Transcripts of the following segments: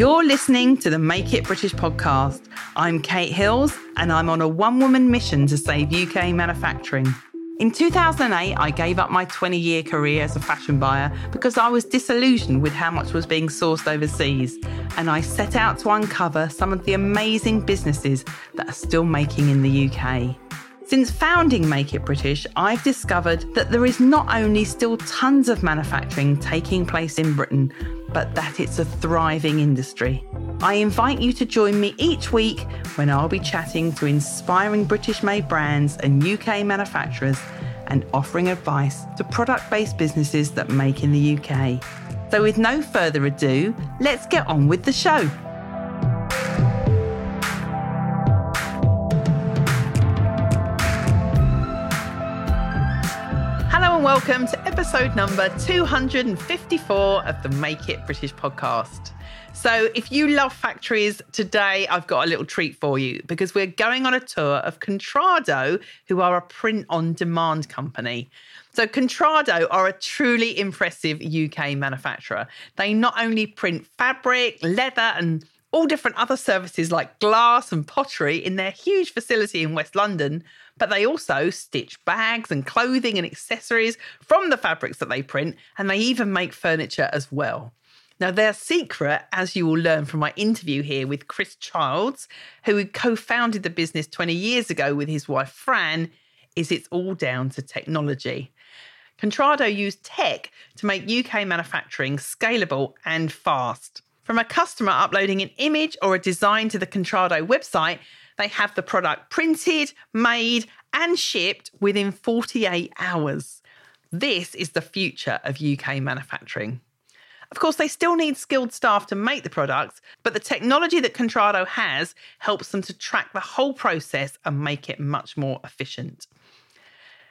You're listening to the Make It British podcast. I'm Kate Hills, and I'm on a one woman mission to save UK manufacturing. In 2008, I gave up my 20 year career as a fashion buyer because I was disillusioned with how much was being sourced overseas. And I set out to uncover some of the amazing businesses that are still making in the UK. Since founding Make It British, I've discovered that there is not only still tons of manufacturing taking place in Britain, but that it's a thriving industry. I invite you to join me each week when I'll be chatting to inspiring British made brands and UK manufacturers and offering advice to product based businesses that make in the UK. So, with no further ado, let's get on with the show. And welcome to episode number 254 of the Make It British podcast. So, if you love factories, today I've got a little treat for you because we're going on a tour of Contrado, who are a print on demand company. So, Contrado are a truly impressive UK manufacturer. They not only print fabric, leather, and all different other services like glass and pottery in their huge facility in West London, but they also stitch bags and clothing and accessories from the fabrics that they print, and they even make furniture as well. Now, their secret, as you will learn from my interview here with Chris Childs, who co founded the business 20 years ago with his wife Fran, is it's all down to technology. Contrado used tech to make UK manufacturing scalable and fast. From a customer uploading an image or a design to the Contrado website they have the product printed, made, and shipped within 48 hours. This is the future of UK manufacturing. Of course, they still need skilled staff to make the products, but the technology that Contrado has helps them to track the whole process and make it much more efficient.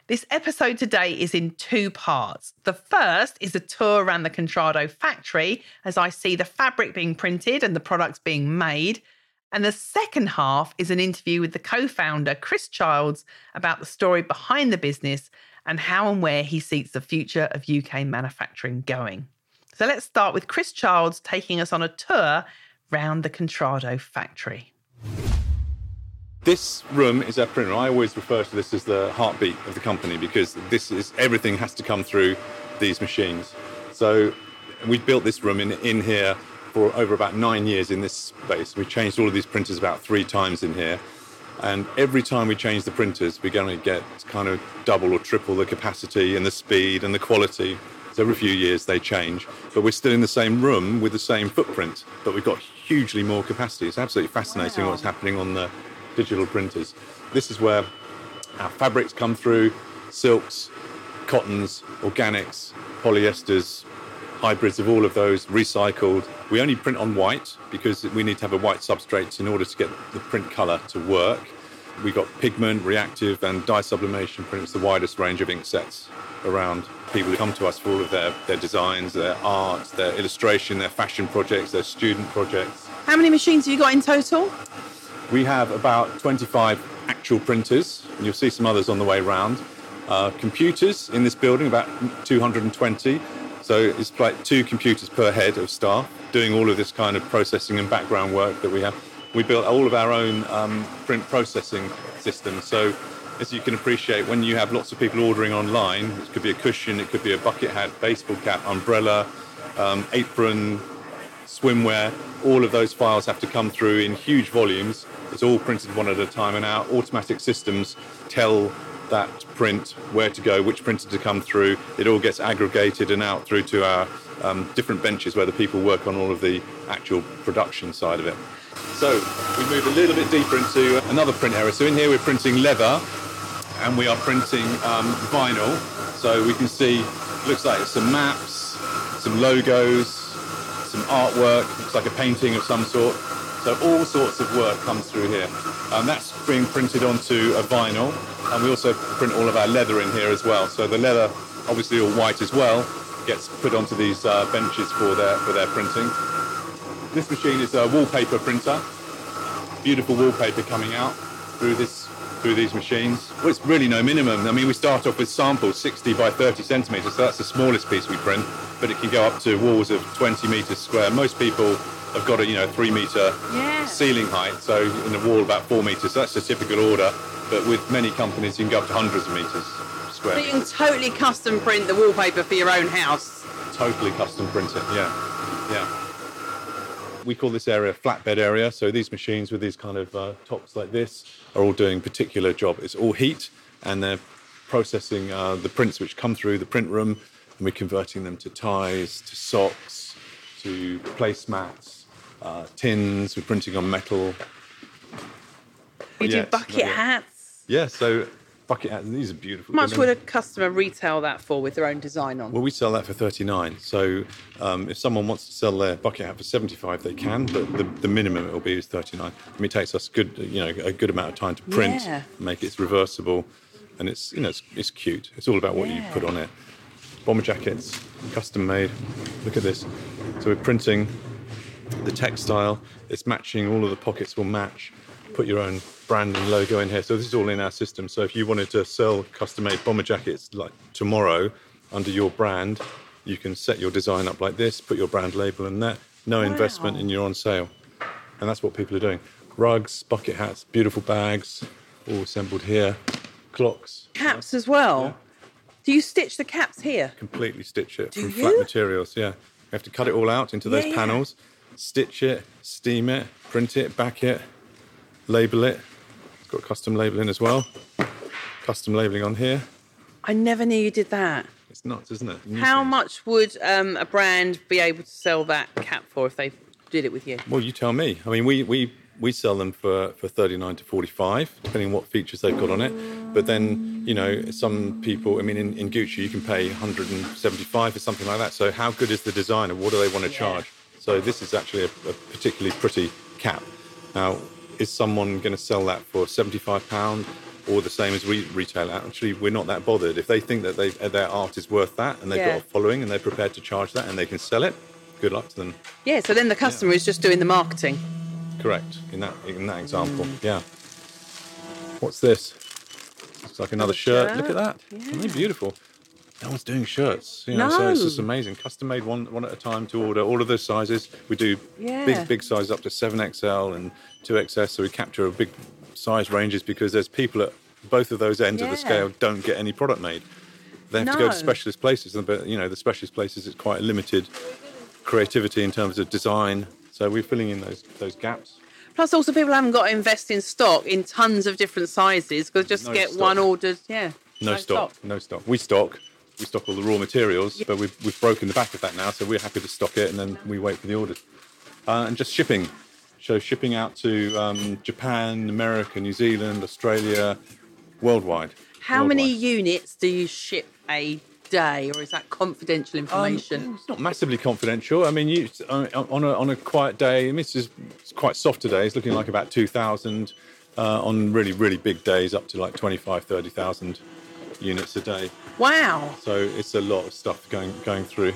This episode today is in two parts. The first is a tour around the Contrado factory as I see the fabric being printed and the products being made. And the second half is an interview with the co founder, Chris Childs, about the story behind the business and how and where he sees the future of UK manufacturing going. So let's start with Chris Childs taking us on a tour round the Contrado factory. This room is our printer. I always refer to this as the heartbeat of the company because this is everything has to come through these machines. So we built this room in, in here for over about nine years in this space. We changed all of these printers about three times in here. And every time we change the printers, we're going to get kind of double or triple the capacity and the speed and the quality. So every few years they change. But we're still in the same room with the same footprint, but we've got hugely more capacity. It's absolutely fascinating wow. what's happening on the digital printers. This is where our fabrics come through silks, cottons, organics, polyesters, hybrids of all of those recycled. We only print on white because we need to have a white substrate in order to get the print color to work. We've got pigment, reactive, and dye sublimation prints, the widest range of ink sets around. People who come to us for all of their, their designs, their art, their illustration, their fashion projects, their student projects. How many machines have you got in total? We have about 25 actual printers, and you'll see some others on the way round. Uh, computers in this building, about 220, so it's like two computers per head of staff doing all of this kind of processing and background work that we have. We built all of our own um, print processing systems. So as you can appreciate, when you have lots of people ordering online, it could be a cushion, it could be a bucket hat, baseball cap, umbrella, um, apron, swimwear, all of those files have to come through in huge volumes. It's all printed one at a time, and our automatic systems tell that print, where to go, which printer to come through. It all gets aggregated and out through to our um, different benches where the people work on all of the actual production side of it. So we move a little bit deeper into another print area. So in here we're printing leather and we are printing um, vinyl. So we can see, looks like some maps, some logos, some artwork, looks like a painting of some sort. So all sorts of work comes through here. And that's being printed onto a vinyl. And we also print all of our leather in here as well. So the leather, obviously all white as well, gets put onto these uh, benches for their, for their printing. This machine is a wallpaper printer. Beautiful wallpaper coming out through this through these machines. Well, it's really no minimum. I mean, we start off with samples 60 by 30 centimeters, so that's the smallest piece we print, but it can go up to walls of 20 meters square. Most people have got a you know three meter Yeah. ceiling height, so in a wall about four meters. So that's a typical order. But with many companies, you can go up to hundreds of meters square. So you can totally custom print the wallpaper for your own house. Totally custom print it. Yeah, yeah. We call this area flatbed area. So these machines with these kind of uh, tops like this are all doing particular job. It's all heat, and they're processing uh, the prints which come through the print room, and we're converting them to ties, to socks, to placemats, uh, tins. We're printing on metal. You do bucket hats. Yeah. So bucket hats. These are beautiful. How much would a customer retail that for with their own design on? Well, we sell that for 39. So um, if someone wants to sell their bucket hat for 75, they can, but the, the minimum it will be is 39. I mean, it takes us good, you know, a good amount of time to print, Yeah. make it it's reversible, and it's, you know, it's, it's cute. It's all about what you put on it. Bomber jackets, custom made. Look at this. So we're printing the textile. It's matching. All of the pockets will match. Put your own brand and logo in here. So this is all in our system. So if you wanted to sell custom-made bomber jackets like tomorrow under your brand, you can set your design up like this. Put your brand label in that. No investment, Wow. and you're on sale. And that's what people are doing. Rugs, bucket hats, beautiful bags, all assembled here. Clocks. Caps as well. Do you stitch the caps here? completely stitch it Do from you? flat materials. Yeah, you have to cut it all out into those Yeah, yeah. panels, stitch it, steam it, print it, back it, label it. Got custom labeling as well. Custom labeling on here. I never knew you did that. It's nuts, isn't it? How much would um, a brand be able to sell that cap for if they did it with you? Well, you tell me. I mean, we we we sell them for for 39 to 45, depending on what features they've got on it. But then, you know, some people. I mean, in, in Gucci, you can pay 175 or something like that. So, how good is the designer? What do they want to Yeah. charge? So, this is actually a, a particularly pretty cap. Now, is someone going to sell that for 75 pound? Or the same as we retail at. Actually, we're not that bothered. If they think that they, their art is worth that and they've Yeah. got a following and they're prepared to charge that and they can sell it, good luck to them. Yeah, so then the customer is just doing the marketing. Correct. In that in that example, mm. yeah. What's this? Looks like another shirt. Look at that. They beautiful? No one's doing shirts. You know, so it's just amazing. Custom made one one at a time to order. All of those sizes. We do Yeah. big big sizes up to seven XL and two XS. So we capture a big size ranges because there's people at both of those ends of the scale don't get any product made. They have to go to specialist places, and but you know the specialist places it's quite limited creativity in terms of design. So we're filling in those those gaps. Plus, also people haven't got to invest in stock in tons of different sizes because just No get stock. one ordered. Yeah. No, stock, no stock. We stock, we stock all the raw materials, but we've, we've broken the back of that now, so we're happy to stock it, and then we wait for the orders. Uh, and just shipping, so shipping out to um, Japan, America, New Zealand, Australia, worldwide. How many units do you ship a day, or is that confidential Um, information? it's not massively confidential. I mean, you, uh, on a on a quiet day, I mean, this is it's quite soft today. It's looking like about two thousand. Uh, on really really big days, up to like 25, 30,000 units a day. Wow. So it's a lot of stuff going going through.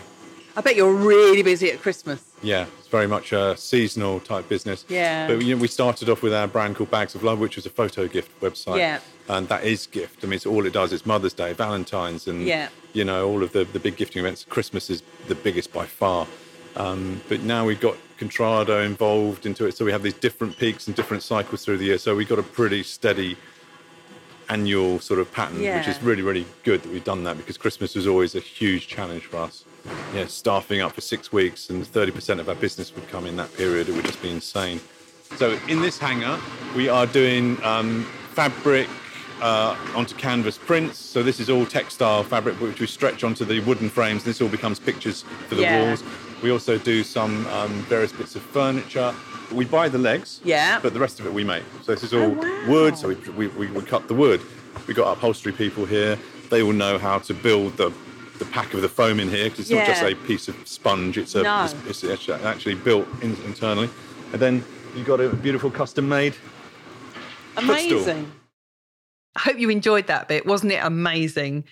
I bet you're really busy at Christmas. Yeah, it's very much a seasonal type business. Yeah. But you know, we started off with our brand called Bags of Love, which was a photo gift website. Yeah. And that is gift. I mean, it's all it does is Mother's Day, Valentine's, and Yeah. you know all of the the big gifting events. Christmas is the biggest by far. Um, but now we've got Contrado involved into it, so we have these different peaks and different cycles through the year. So we've got a pretty steady annual sort of pattern, which is really, really good that we've done that because Christmas was always a huge challenge for us. Yeah, staffing up for six weeks and 30% of our business would come in that period. It would just be insane. So in this hangar, we are doing um, fabric uh, onto canvas prints. So this is all textile fabric, which we stretch onto the wooden frames. This all becomes pictures for the Yeah. walls. We also do some um, various bits of furniture. We buy the legs, Yeah. but the rest of it we make. So this is all Oh, wow. wood. So we, we, we, we cut the wood. We got upholstery people here. They all know how to build the the pack of the foam in here because it's not just a piece of sponge. It's a No. it's, it's actually built in, internally. And then you got a beautiful custom made. Footstool. Amazing. I hope you enjoyed that bit. Wasn't it amazing?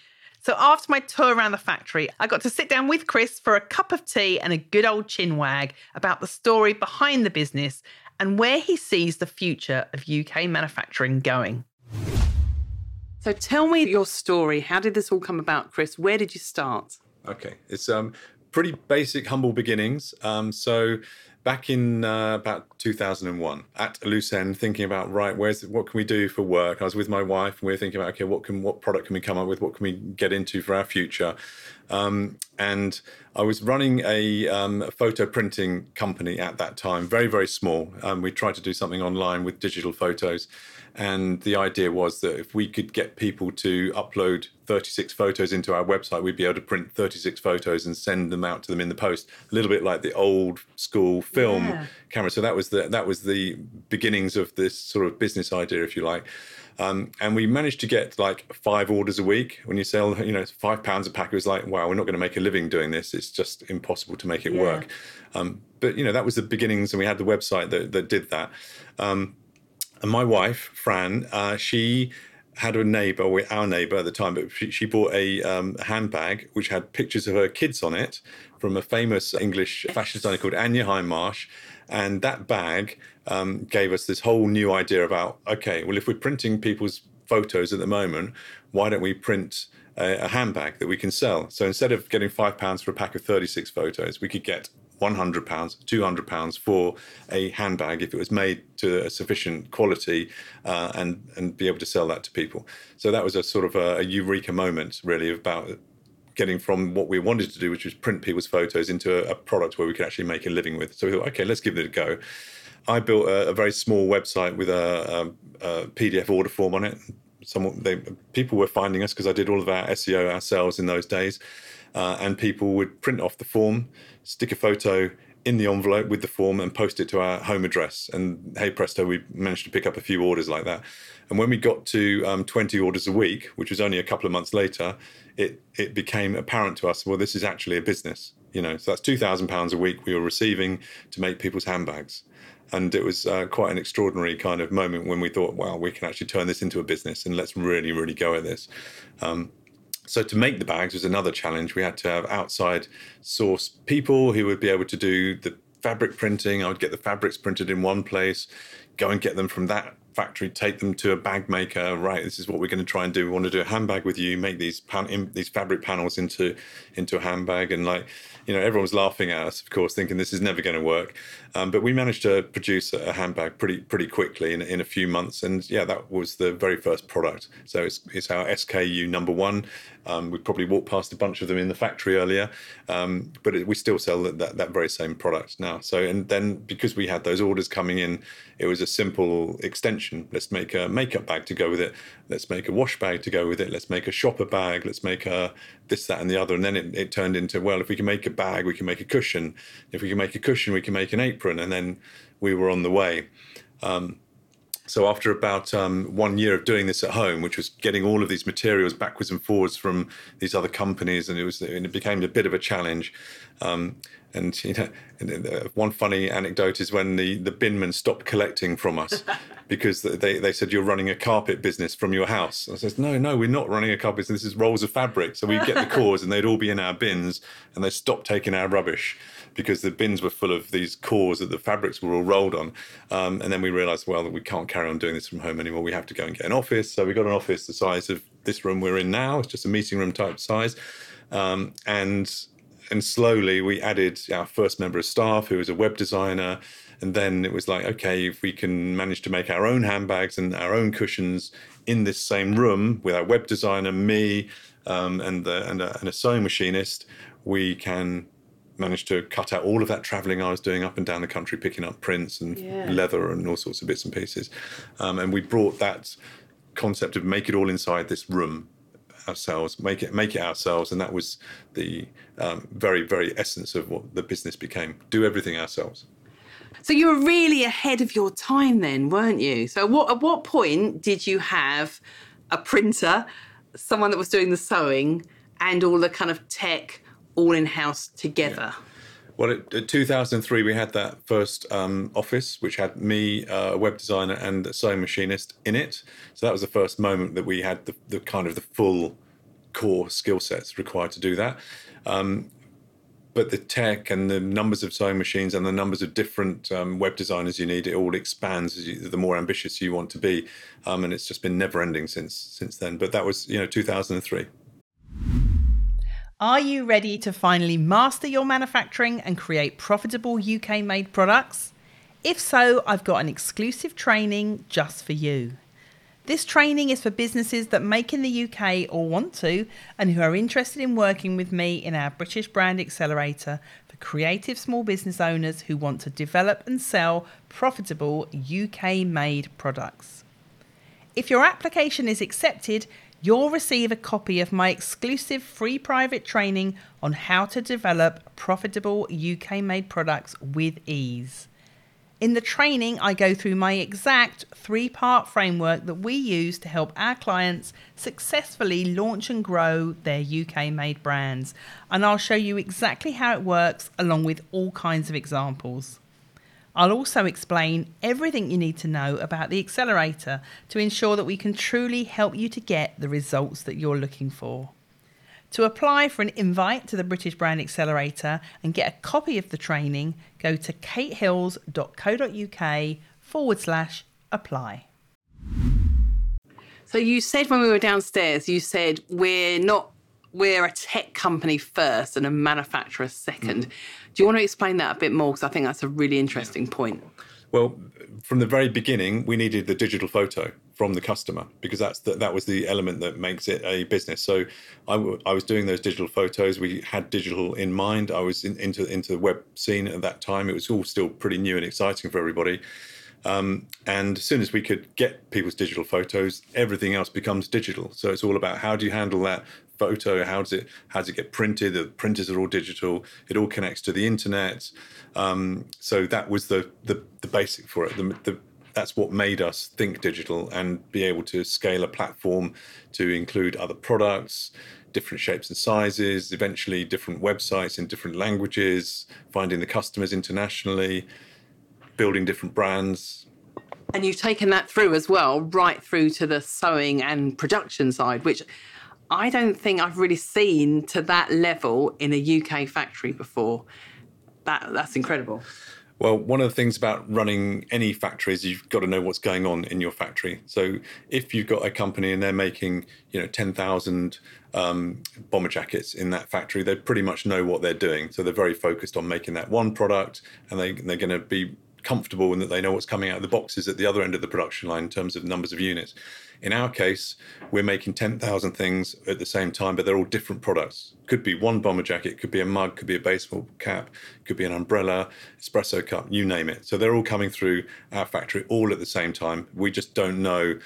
So, after my tour around the factory, I got to sit down with Chris for a cup of tea and a good old chin wag about the story behind the business and where he sees the future of UK manufacturing going. So, tell me your story. How did this all come about, Chris? Where did you start? Okay, it's um pretty basic, humble beginnings. Um, so back in uh, about 2001 at a loose end thinking about right where's what can we do for work? I was with my wife and we were thinking about okay what can what product can we come up with? What can we get into for our future um, and I was running a, um, a, photo printing company at that time, very, very small. Um, we tried to do something online with digital photos. And the idea was that if we could get people to upload 36 photos into our website, we'd be able to print 36 photos and send them out to them in the post, a little bit like the old school film yeah. camera. So that was the that was the beginnings of this sort of business idea, if you like. Um, and we managed to get like five orders a week. When you sell, you know, five pounds a pack, it was like, wow, we're not going to make a living doing this. It's just impossible to make it yeah. work. Um, but you know, that was the beginnings, and we had the website that, that did that. Um, and my wife, Fran, uh, she had a neighbor, or our neighbor at the time, but she, she bought a um, handbag which had pictures of her kids on it from a famous English fashion designer called Anya Hindmarch. And that bag um, gave us this whole new idea about okay, well, if we're printing people's photos at the moment, why don't we print a, a handbag that we can sell? So instead of getting five pounds for a pack of 36 photos, we could get 100 pounds, 200 pounds for a handbag if it was made to a sufficient quality uh, and and be able to sell that to people. So that was a sort of a, a eureka moment, really, about getting from what we wanted to do, which was print people's photos, into a, a, product where we could actually make a living with. So we thought, okay, let's give it a go. I built a, a very small website with a, a, PDF order form on it. Some they, people were finding us because I did all of our SEO ourselves in those days, uh, and people would print off the form, stick a photo in the envelope with the form, and post it to our home address. And hey presto, we managed to pick up a few orders like that. And when we got to um, 20 orders a week, which was only a couple of months later, it it became apparent to us. Well, this is actually a business. You know, so that's two thousand pounds a week we were receiving to make people's handbags and it was uh, quite an extraordinary kind of moment when we thought, wow, we can actually turn this into a business and let's really, really go at this. Um, so to make the bags was another challenge. We had to have outside source people who would be able to do the fabric printing. I would get the fabrics printed in one place, go and get them from that factory, take them to a bag maker. Right, this is what we're going to try and do. We want to do a handbag with you. Make these pan- these fabric panels into into a handbag, and like you know, everyone was laughing at us, of course, thinking this is never going to work. Um, but we managed to produce a handbag pretty pretty quickly in, in a few months, and yeah, that was the very first product. So it's it's our SKU number one. Um, we probably walked past a bunch of them in the factory earlier, um, but it, we still sell that, that, that very same product now. So and then because we had those orders coming in, it was a simple extension. Let's make a makeup bag to go with it. Let's make a wash bag to go with it. Let's make a shopper bag. Let's make a this, that, and the other. And then it, it turned into well, if we can make a bag, we can make a cushion. If we can make a cushion, we can make an apron. And then we were on the way. Um, so after about um, one year of doing this at home, which was getting all of these materials backwards and forwards from these other companies, and it was and it became a bit of a challenge. Um, and you know, uh, one funny anecdote is when the the binman stopped collecting from us because they, they said you're running a carpet business from your house. I said no, no, we're not running a carpet business. This is rolls of fabric. So we get the cores, and they'd all be in our bins, and they stopped taking our rubbish because the bins were full of these cores that the fabrics were all rolled on. Um, and then we realized, well, that we can't carry on doing this from home anymore. We have to go and get an office. So we got an office the size of this room we're in now. It's just a meeting room type size. Um, and and slowly we added our first member of staff who was a web designer and then it was like okay if we can manage to make our own handbags and our own cushions in this same room with our web designer me um, and, the, and, a, and a sewing machinist we can managed to cut out all of that traveling I was doing up and down the country, picking up prints and yeah. leather and all sorts of bits and pieces. Um, and we brought that concept of make it all inside this room ourselves, make it make it ourselves, and that was the um, very very essence of what the business became. Do everything ourselves. So you were really ahead of your time then, weren't you? So what at what point did you have a printer, someone that was doing the sewing, and all the kind of tech all in house together? Yeah. Well, in 2003, we had that first um, office, which had me, uh, a web designer, and a sewing machinist in it. So that was the first moment that we had the, the kind of the full core skill sets required to do that. Um, but the tech and the numbers of sewing machines and the numbers of different um, web designers you need, it all expands you, the more ambitious you want to be, um, and it's just been never ending since since then. But that was you know 2003. Are you ready to finally master your manufacturing and create profitable UK made products? If so, I've got an exclusive training just for you. This training is for businesses that make in the UK or want to, and who are interested in working with me in our British Brand Accelerator for creative small business owners who want to develop and sell profitable UK made products. If your application is accepted, you'll receive a copy of my exclusive free private training on how to develop profitable UK made products with ease. In the training, I go through my exact three part framework that we use to help our clients successfully launch and grow their UK made brands. And I'll show you exactly how it works along with all kinds of examples. I'll also explain everything you need to know about the accelerator to ensure that we can truly help you to get the results that you're looking for. To apply for an invite to the British Brand Accelerator and get a copy of the training, go to katehills.co.uk forward slash apply. So you said when we were downstairs, you said we're not we're a tech company first and a manufacturer 2nd mm. Do you want to explain that a bit more? Because I think that's a really interesting point. Well, from the very beginning, we needed the digital photo from the customer because that's the, that was the element that makes it a business. So I, w- I was doing those digital photos. We had digital in mind. I was in, into into the web scene at that time. It was all still pretty new and exciting for everybody. Um, and as soon as we could get people's digital photos, everything else becomes digital. So it's all about how do you handle that photo? How does it how does it get printed? The printers are all digital. It all connects to the internet. Um, so that was the, the, the basic for it. The, the, that's what made us think digital and be able to scale a platform to include other products, different shapes and sizes, eventually different websites in different languages, finding the customers internationally, building different brands. And you've taken that through as well, right through to the sewing and production side, which I don't think I've really seen to that level in a UK factory before. That that's incredible. Well, one of the things about running any factory is you've got to know what's going on in your factory. So if you've got a company and they're making, you know, 10,000 um, bomber jackets in that factory, they pretty much know what they're doing. So they're very focused on making that one product and they, they're going to be comfortable and that they know what's coming out of the boxes at the other end of the production line in terms of numbers of units. In our case, we're making 10,000 things at the same time, but they're all different products. Could be one bomber jacket, could be a mug, could be a baseball cap, could be an umbrella, espresso cup, you name it. So they're all coming through our factory all at the same time. We just don't know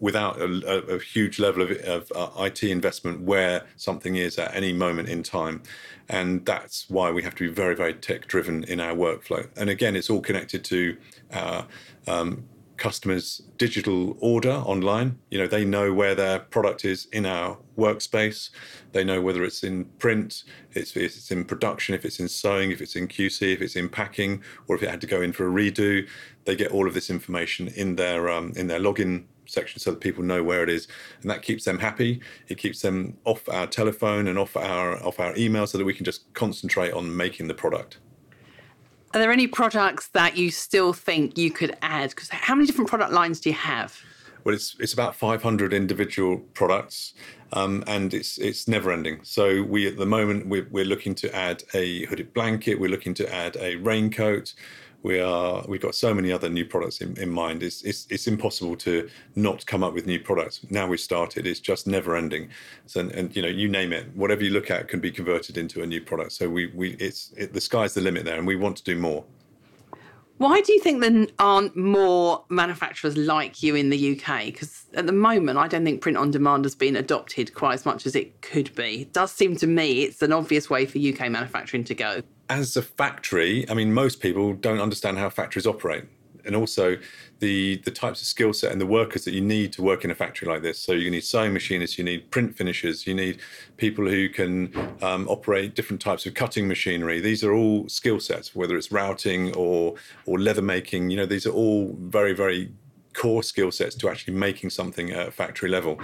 without a, a, huge level of, of uh, IT investment where something is at any moment in time. And that's why we have to be very, very tech driven in our workflow. And again, it's all connected to our um, customers' digital order online. You know, they know where their product is in our workspace. They know whether it's in print, it's, if it's in production, if it's in sewing, if it's in QC, if it's in packing, or if it had to go in for a redo. They get all of this information in their um, in their login section so that people know where it is and that keeps them happy it keeps them off our telephone and off our off our email so that we can just concentrate on making the product are there any products that you still think you could add? Because how many different product lines do you have? Well, it's it's about 500 individual products, um, and it's it's never ending. So we at the moment we're, we're looking to add a hooded blanket. We're looking to add a raincoat we are we've got so many other new products in, in mind. It's, it's it's impossible to not come up with new products. Now we've started it's just never ending. So and, and you know you name it whatever you look at can be converted into a new product. So we we it's it, the sky's the limit there and we want to do more why do you think there aren't more manufacturers like you in the UK? Because at the moment, I don't think print on demand has been adopted quite as much as it could be. It does seem to me it's an obvious way for UK manufacturing to go as a factory, I mean, most people don't understand how factories operate. And also the the types of skill set and the workers that you need to work in a factory like this. So you need sewing machinists, you need print finishers, you need people who can um, operate different types of cutting machinery. These are all skill sets, whether it's routing or or leather making. You know, these are all very very core skill sets to actually making something at factory level.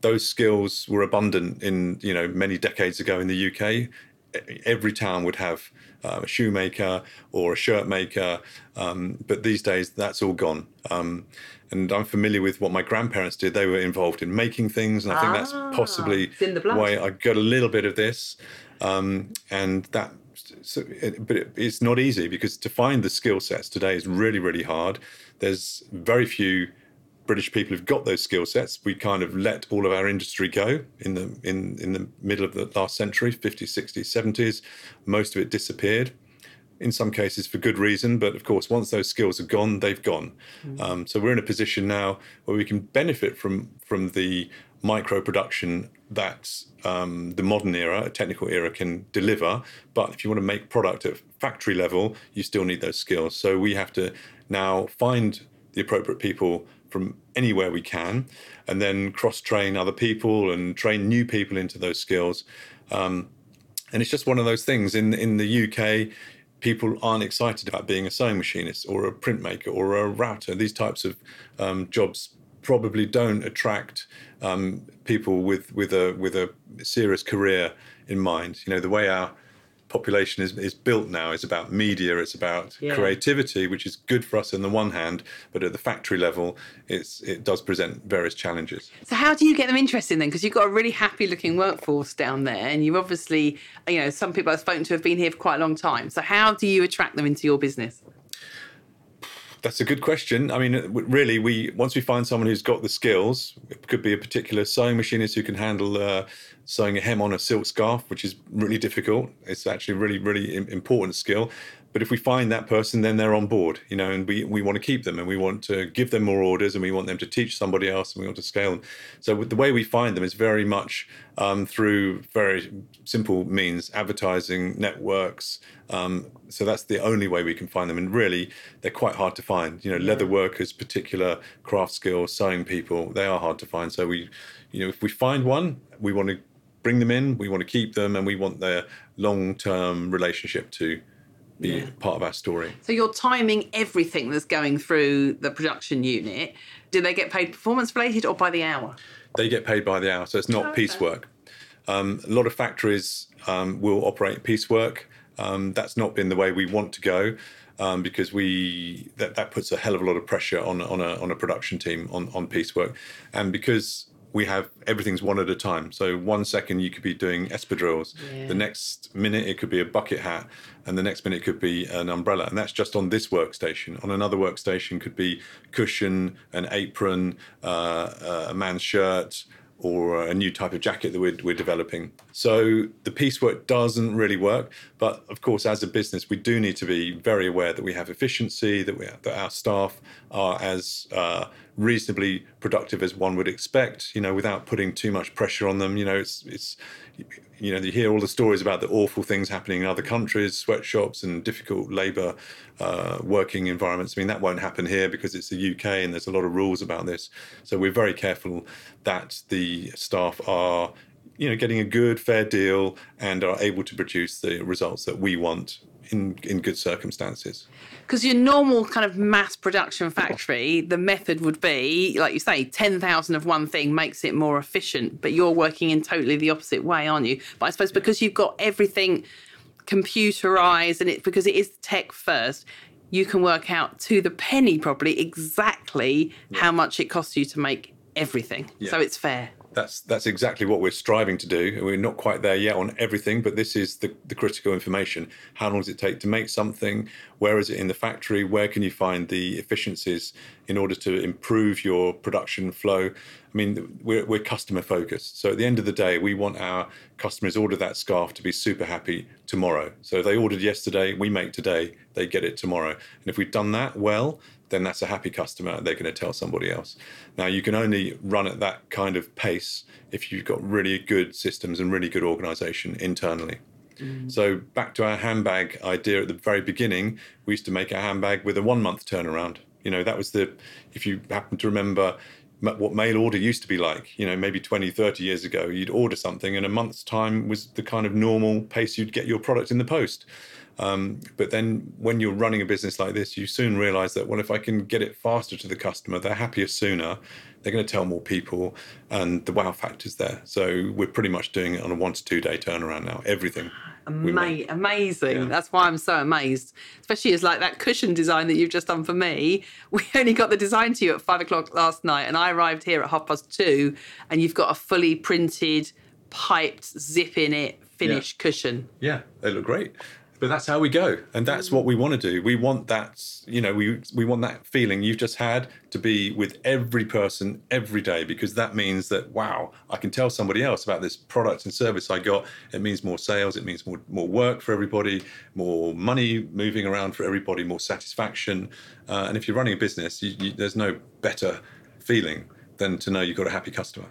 Those skills were abundant in you know many decades ago in the UK. Every town would have uh, a shoemaker or a shirt maker. Um, but these days, that's all gone. Um, and I'm familiar with what my grandparents did. They were involved in making things, and I think Ah, that's possibly it's in the blood. why I got a little bit of this, um, and that. So, it, but it, it's not easy because to find the skill sets today is really, really hard. There's very few British people who've got those skill sets. We kind of let all of our industry go in the in in the middle of the last century, 50s, 60s, 70s. Most of it disappeared in some cases for good reason. But of course, once those skills are gone, they've gone. Um, so we're in a position now where we can benefit from from the micro production that um, the modern era, a technical era, can deliver. But if you want to make product at factory level, you still need those skills. So we have to now find the appropriate people from anywhere we can, and then cross train other people and train new people into those skills. Um, and it's just one of those things. In in the UK people aren't excited about being a sewing machinist or a printmaker or a router. These types of um, jobs probably don't attract um, people with with a with a serious career in mind. You know the way our population is, is built now is about media it's about Yeah. creativity which is good for us on the one hand but at the factory level it's it does present various challenges So how do you get them interested then? Because you've got a really happy looking workforce down there, and you've obviously, you know, some people I've spoken to have been here for quite a long time. So how do you attract them into your business? That's a good question. I mean, really, we once we find someone who's got the skills, it could be a particular sewing machinist who can handle uh, sewing a hem on a silk scarf, which is really difficult. It's actually a really, really important skill. But if we find that person, then they're on board, you know, and we, we want to keep them and we want to give them more orders and we want them to teach somebody else and we want to scale them. So the way we find them is very much um, through very simple means, advertising, networks. Um, so that's the only way we can find them. And really, they're quite hard to find. You know, leather workers, particular craft skills, sewing people, they are hard to find. So we, you know, if we find one, we want to bring them in, we want to keep them, and we want their long-term relationship to be Yeah. part of our story. So you're timing everything that's going through the production unit. Do they get paid performance related or by the hour? They get paid by the hour, so it's not Okay. piecework. Um, a lot of factories um, will operate piecework. Um, that's not been the way we want to go um, because we that, that puts a hell of a lot of pressure on on a on a production team on on piecework, and because we have everything's one at a time. So one second you could be doing espadrilles, Yeah. the next minute it could be a bucket hat, and the next minute it could be an umbrella, and that's just on this workstation. On another workstation could be cushion, an apron, uh, a man's shirt, or a new type of jacket that we're, we're developing. So the piecework doesn't really work, but of course, as a business, we do need to be very aware that we have efficiency, that we that our staff are as uh, reasonably productive as one would expect. You know, without putting too much pressure on them. You know, it's it's you know you hear all the stories about the awful things happening in other countries, sweatshops and difficult labour uh, working environments. I mean, that won't happen here because it's the UK and there's a lot of rules about this. So we're very careful that the staff are, you know, getting a good, fair deal and are able to produce the results that we want in in good circumstances. Because your normal kind of mass production factory, the method would be, like you say, 10,000 of one thing makes it more efficient, but you're working in totally the opposite way, aren't you? But I suppose because you've got everything computerized and it because it is tech first, you can work out to the penny probably exactly how much it costs you to make everything. So it's fair. That's that's exactly what we're striving to do. We're not quite there yet on everything, but this is the, the critical information. How long does it take to make something? Where is it in the factory? Where can you find the efficiencies in order to improve your production flow? I mean, we're, we're customer focused. So at the end of the day, we want our customers order that scarf to be super happy tomorrow. So if they ordered yesterday, we make today, they get it tomorrow. And if we've done that well, then that's a happy customer. They're going to tell somebody else. Now, you can only run at that kind of pace if you've got really good systems and really good organization internally. Mm. So, back to our handbag idea at the very beginning, we used to make a handbag with a one month turnaround. You know, that was the, if you happen to remember what mail order used to be like, you know, maybe 20, 30 years ago, you'd order something and a month's time was the kind of normal pace you'd get your product in the post. Um, but then when you're running a business like this, you soon realize that, well, if I can get it faster to the customer, they're happier sooner, they're going to tell more people, and the wow factor's there. So we're pretty much doing it on a one to two day turnaround now, everything. Ama- amazing. Yeah. That's why I'm so amazed. Especially as like that cushion design that you've just done for me. We only got the design to you at five o'clock last night, and I arrived here at half past two, and you've got a fully printed, piped, zip in it finished cushion. Yeah, they look great. But that's how we go, and that's what we want to do. We want that, you know, we we want that feeling you've just had to be with every person every day, because that means that wow, I can tell somebody else about this product and service I got. It means more sales. It means more more work for everybody, more money moving around for everybody, more satisfaction. Uh, and if you're running a business, you, you, there's no better feeling than to know you've got a happy customer.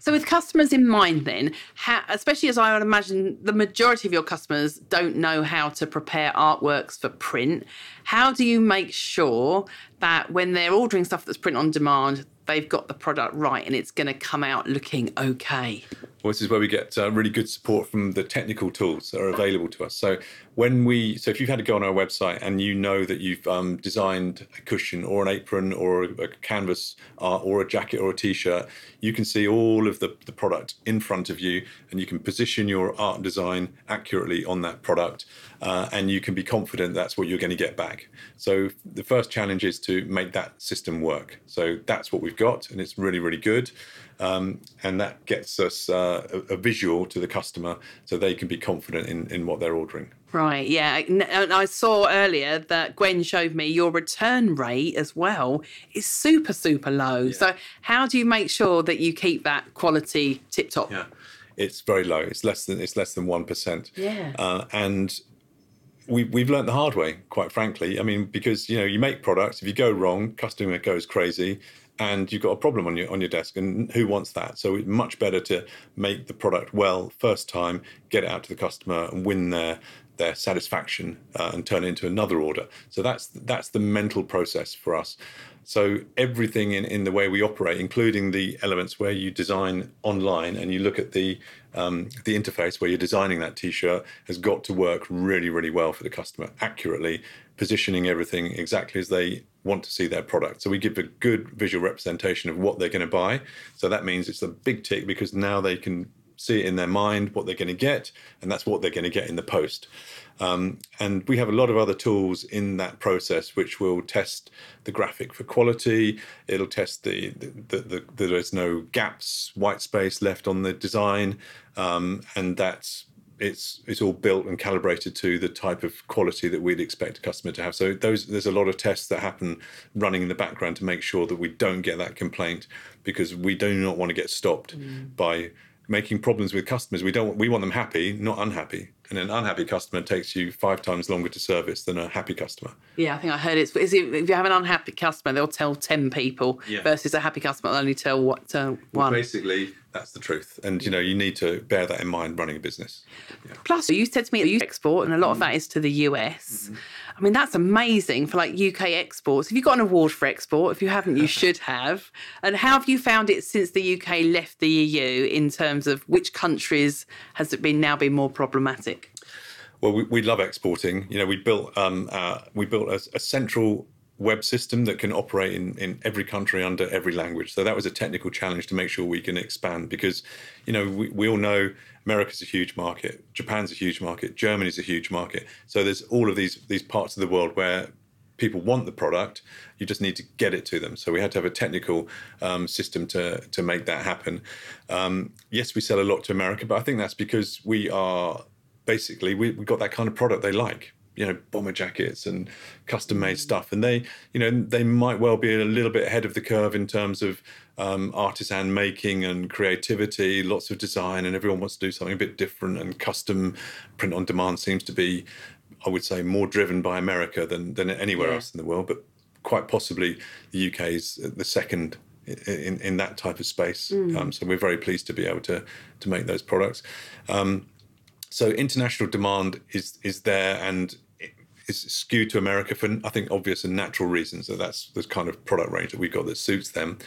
So, with customers in mind, then, how, especially as I would imagine the majority of your customers don't know how to prepare artworks for print, how do you make sure that when they're ordering stuff that's print on demand, they've got the product right and it's going to come out looking okay? Well, this is where we get uh, really good support from the technical tools that are available to us. So when we, so if you've had to go on our website and you know that you've um, designed a cushion or an apron or a, a canvas uh, or a jacket or a t-shirt, you can see all of the, the product in front of you and you can position your art design accurately on that product uh, and you can be confident that's what you're going to get back. So the first challenge is to make that system work. So that's what we've got and it's really, really good. Um, and that gets us uh, a, a visual to the customer so they can be confident in, in what they're ordering. Right, yeah. And I saw earlier that Gwen showed me your return rate as well is super, super low. So, how do you make sure that you keep that quality tip top? Yeah, it's very low. It's less than it's less than one percent. Yeah. uh, and we, we've learned the hard way, quite frankly. I mean, because you know, you make products. If you go wrong, customer goes crazy, and you've got a problem on your on your desk. And who wants that? So it's much better to make the product well first time, get it out to the customer, and win their their satisfaction, uh, and turn it into another order. So that's that's the mental process for us. So everything in, in the way we operate, including the elements where you design online and you look at the um, the interface where you're designing that T-shirt, has got to work really, really well for the customer, accurately positioning everything exactly as they want to see their product. So we give a good visual representation of what they're going to buy. So that means it's a big tick because now they can see it in their mind what they're going to get, and that's what they're going to get in the post. Um, and we have a lot of other tools in that process which will test the graphic for quality. It'll test the, the, the, the, that there's no gaps, white space left on the design, um, and that's it's it's all built and calibrated to the type of quality that we'd expect a customer to have. So those there's a lot of tests that happen running in the background to make sure that we don't get that complaint because we do not want to get stopped by making problems with customers. We don't we want them happy, not unhappy. And an unhappy customer takes you five times longer to service than a happy customer. Yeah, I think I heard it's it, if you have an unhappy customer, they'll tell ten people Yeah. versus a happy customer they'll only tell what uh, one. Basically, that's the truth. And you know, you need to bear that in mind running a business. Plus, you said to me that you export, and a lot of that is to the US. I mean, that's amazing for like UK exports. Have you got an award for export? If you haven't, you should have. And how have you found it since the UK left the EU in terms of which countries has it been now been more problematic? Well, we, we love exporting. You know, we built um, uh, we built a, a central web system that can operate in, in every country under every language. So that was a technical challenge to make sure we can expand because, you know, we, we all know America's a huge market, Japan's a huge market, Germany's a huge market. So there's all of these these parts of the world where people want the product. You just need to get it to them. So we had to have a technical um, system to to make that happen. Um, yes, we sell a lot to America, but I think that's because we are basically we we got that kind of product they like. You know, bomber jackets and custom made stuff, and they, you know, they might well be a little bit ahead of the curve in terms of um, artisan making and creativity, lots of design, and everyone wants to do something a bit different. And custom print on demand seems to be, I would say, more driven by America than than anywhere Yeah. else in the world. But quite possibly, the UK is the second in in that type of space. Um, so we're very pleased to be able to to make those products. Um, so international demand is is there and is skewed to America for I think obvious and natural reasons. So that's the kind of product range that we've got that suits them.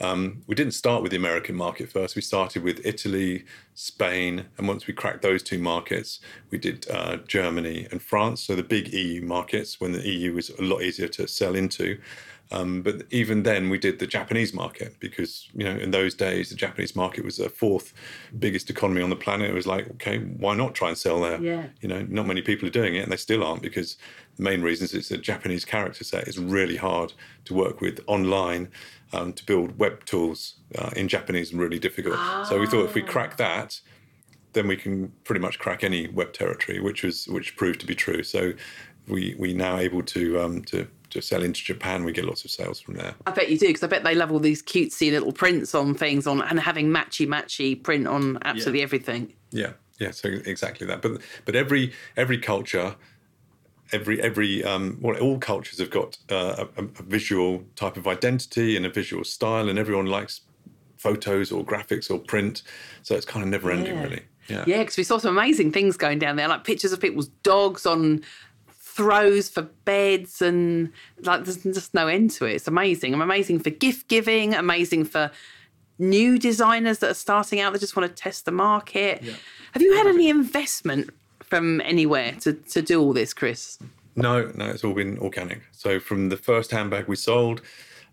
Um, we didn't start with the American market first. We started with Italy, Spain, and once we cracked those two markets, we did uh, Germany and France. So the big EU markets when the EU was a lot easier to sell into. Um, but even then, we did the Japanese market because you know in those days the Japanese market was the fourth biggest economy on the planet. It was like, okay, why not try and sell there? Yeah. You know, not many people are doing it, and they still aren't because the main reason is it's a Japanese character set. It's really hard to work with online. Um, to build web tools uh, in Japanese and really difficult. So we thought if we crack that, then we can pretty much crack any web territory, which was which proved to be true. So we we now able to um, to to sell into Japan. We get lots of sales from there. I bet you do because I bet they love all these cutesy little prints on things on and having matchy matchy print on absolutely Yeah. everything. Yeah, yeah. So exactly that. But but every every culture. Every every um, well, all cultures have got uh, a, a visual type of identity and a visual style, and everyone likes photos or graphics or print. So it's kind of never ending, Yeah. really. Yeah. Yeah, because we saw some amazing things going down there, like pictures of people's dogs on throws for beds, and like there's just no end to it. It's amazing. I'm amazing for gift giving, amazing for new designers that are starting out that just want to test the market. Have you had any investment from anywhere to, to do all this, Chris? No, no, it's all been organic. So from the first handbag we sold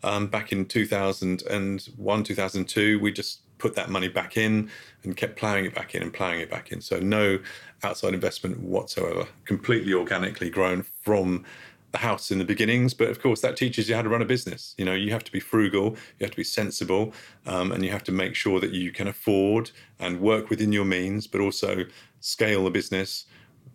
um, back in 2001, 2002, we just put that money back in and kept ploughing it back in and ploughing it back in. So no outside investment whatsoever, completely organically grown from the house in the beginnings. But of course, that teaches you how to run a business. You know, you have to be frugal, you have to be sensible, um, and you have to make sure that you can afford and work within your means, but also scale the business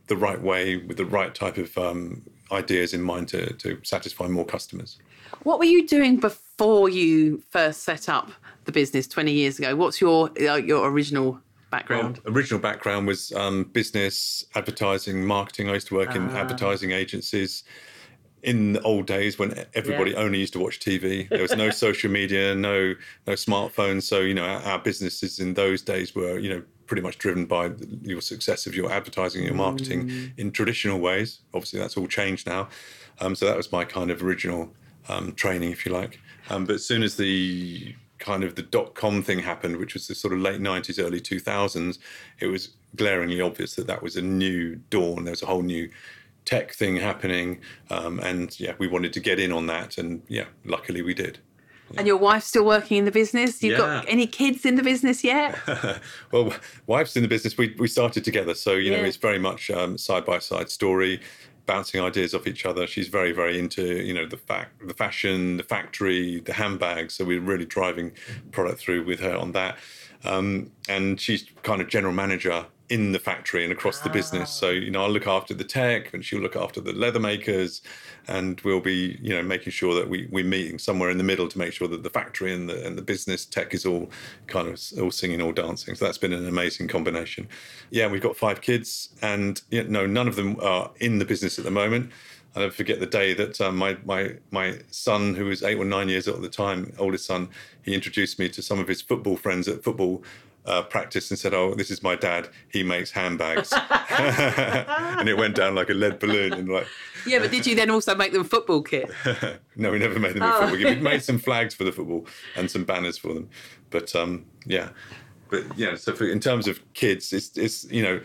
the right way with the right type of um, ideas in mind to, to satisfy more customers. What were you doing before you first set up the business 20 years ago? What's your uh, your original background? Original background was um, business, advertising, marketing. I used to work in advertising agencies in the old days when everybody Yeah. only used to watch TV. There was no social media, no no smartphones. So you know our, our businesses in those days were you know pretty much driven by your success of your advertising and your marketing in traditional ways. Obviously, that's all changed now. Um, so that was my kind of original um, training, if you like. Um, but as soon as the kind of the dot com thing happened, which was the sort of late 90s, early 2000s, it was glaringly obvious that that was a new dawn. There was a whole new tech thing happening. Um, and yeah, we wanted to get in on that. And yeah, luckily we did. And your wife's still working in the business? You've got any kids in the business yet? well, wife's in the business. We, we started together. So, you know, it's very much um, side by side story, bouncing ideas off each other. She's very, very into, you know, the fact, the fashion, the factory, the handbags. So we're really driving product through with her on that. Um, and she's kind of general manager in the factory and across the business. So, you know, I'll look after the tech and she'll look after the leather makers and we'll be, you know, making sure that we, we're meeting somewhere in the middle to make sure that the factory and the, and the business tech is all kind of all singing, all dancing. So that's been an amazing combination. Yeah, we've got five kids and, you know, none of them are in the business at the moment. I never forget the day that um, my my my son, who was eight or nine years old at the time, oldest son, he introduced me to some of his football friends at football uh, practice and said, "Oh, this is my dad. He makes handbags," and it went down like a lead balloon. And like, yeah, but did you then also make them a football kit? no, we never made them a football. kit. We made some flags for the football and some banners for them, but um, yeah, but yeah. So for, in terms of kids, it's it's you know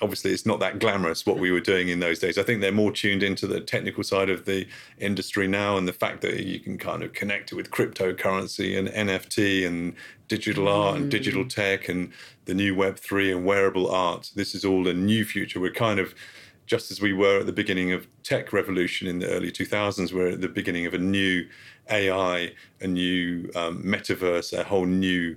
obviously it's not that glamorous what we were doing in those days. I think they're more tuned into the technical side of the industry now and the fact that you can kind of connect it with cryptocurrency and NFT and digital art and digital tech and the new Web3 and wearable art. This is all a new future. We're kind of just as we were at the beginning of tech revolution in the early 2000s, we're at the beginning of a new AI, a new um, metaverse, a whole new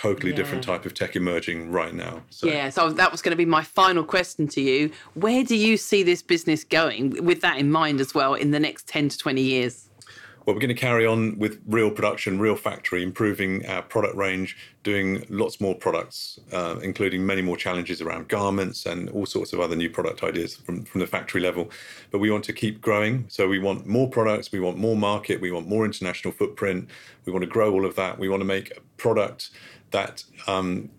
totally different type of tech emerging right now. So Yeah, so that was going to be my final question to you. Where do you see this business going with that in mind as well in the next 10 to 20 years? Well, we're going to carry on with real production, real factory, improving our product range, doing lots more products, uh, including many more challenges around garments and all sorts of other new product ideas from, from the factory level. But we want to keep growing. So we want more products, we want more market, we want more international footprint, we want to grow all of that. We want to make a product that um,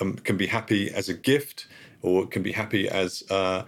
um, can be happy as a gift or can be happy as uh,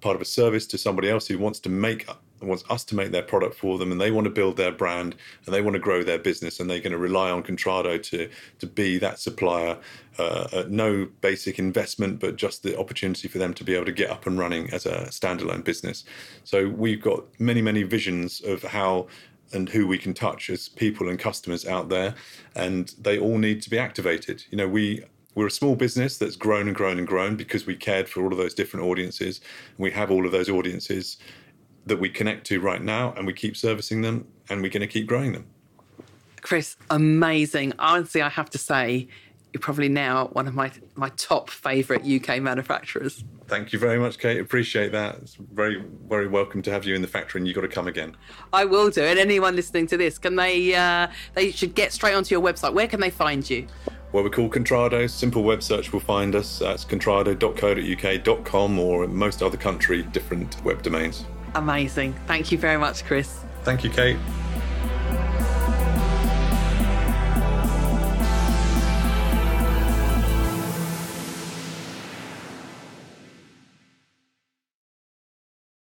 part of a service to somebody else who wants to make wants us to make their product for them and they want to build their brand and they want to grow their business and they're going to rely on Contrado to to be that supplier. Uh, at no basic investment but just the opportunity for them to be able to get up and running as a standalone business. So we've got many many visions of how and who we can touch as people and customers out there, and they all need to be activated. You know, we we're a small business that's grown and grown and grown because we cared for all of those different audiences. We have all of those audiences that we connect to right now, and we keep servicing them, and we're going to keep growing them. Chris, amazing. Honestly, I have to say, you're probably now one of my my top favourite UK manufacturers. Thank you very much, Kate. Appreciate that. It's very, very welcome to have you in the factory, and you've got to come again. I will do. And anyone listening to this, can they? Uh, they should get straight onto your website. Where can they find you? Well, we're called Contrado. Simple web search will find us. That's contrado.co.uk.com or in most other country different web domains. Amazing. Thank you very much, Chris. Thank you, Kate.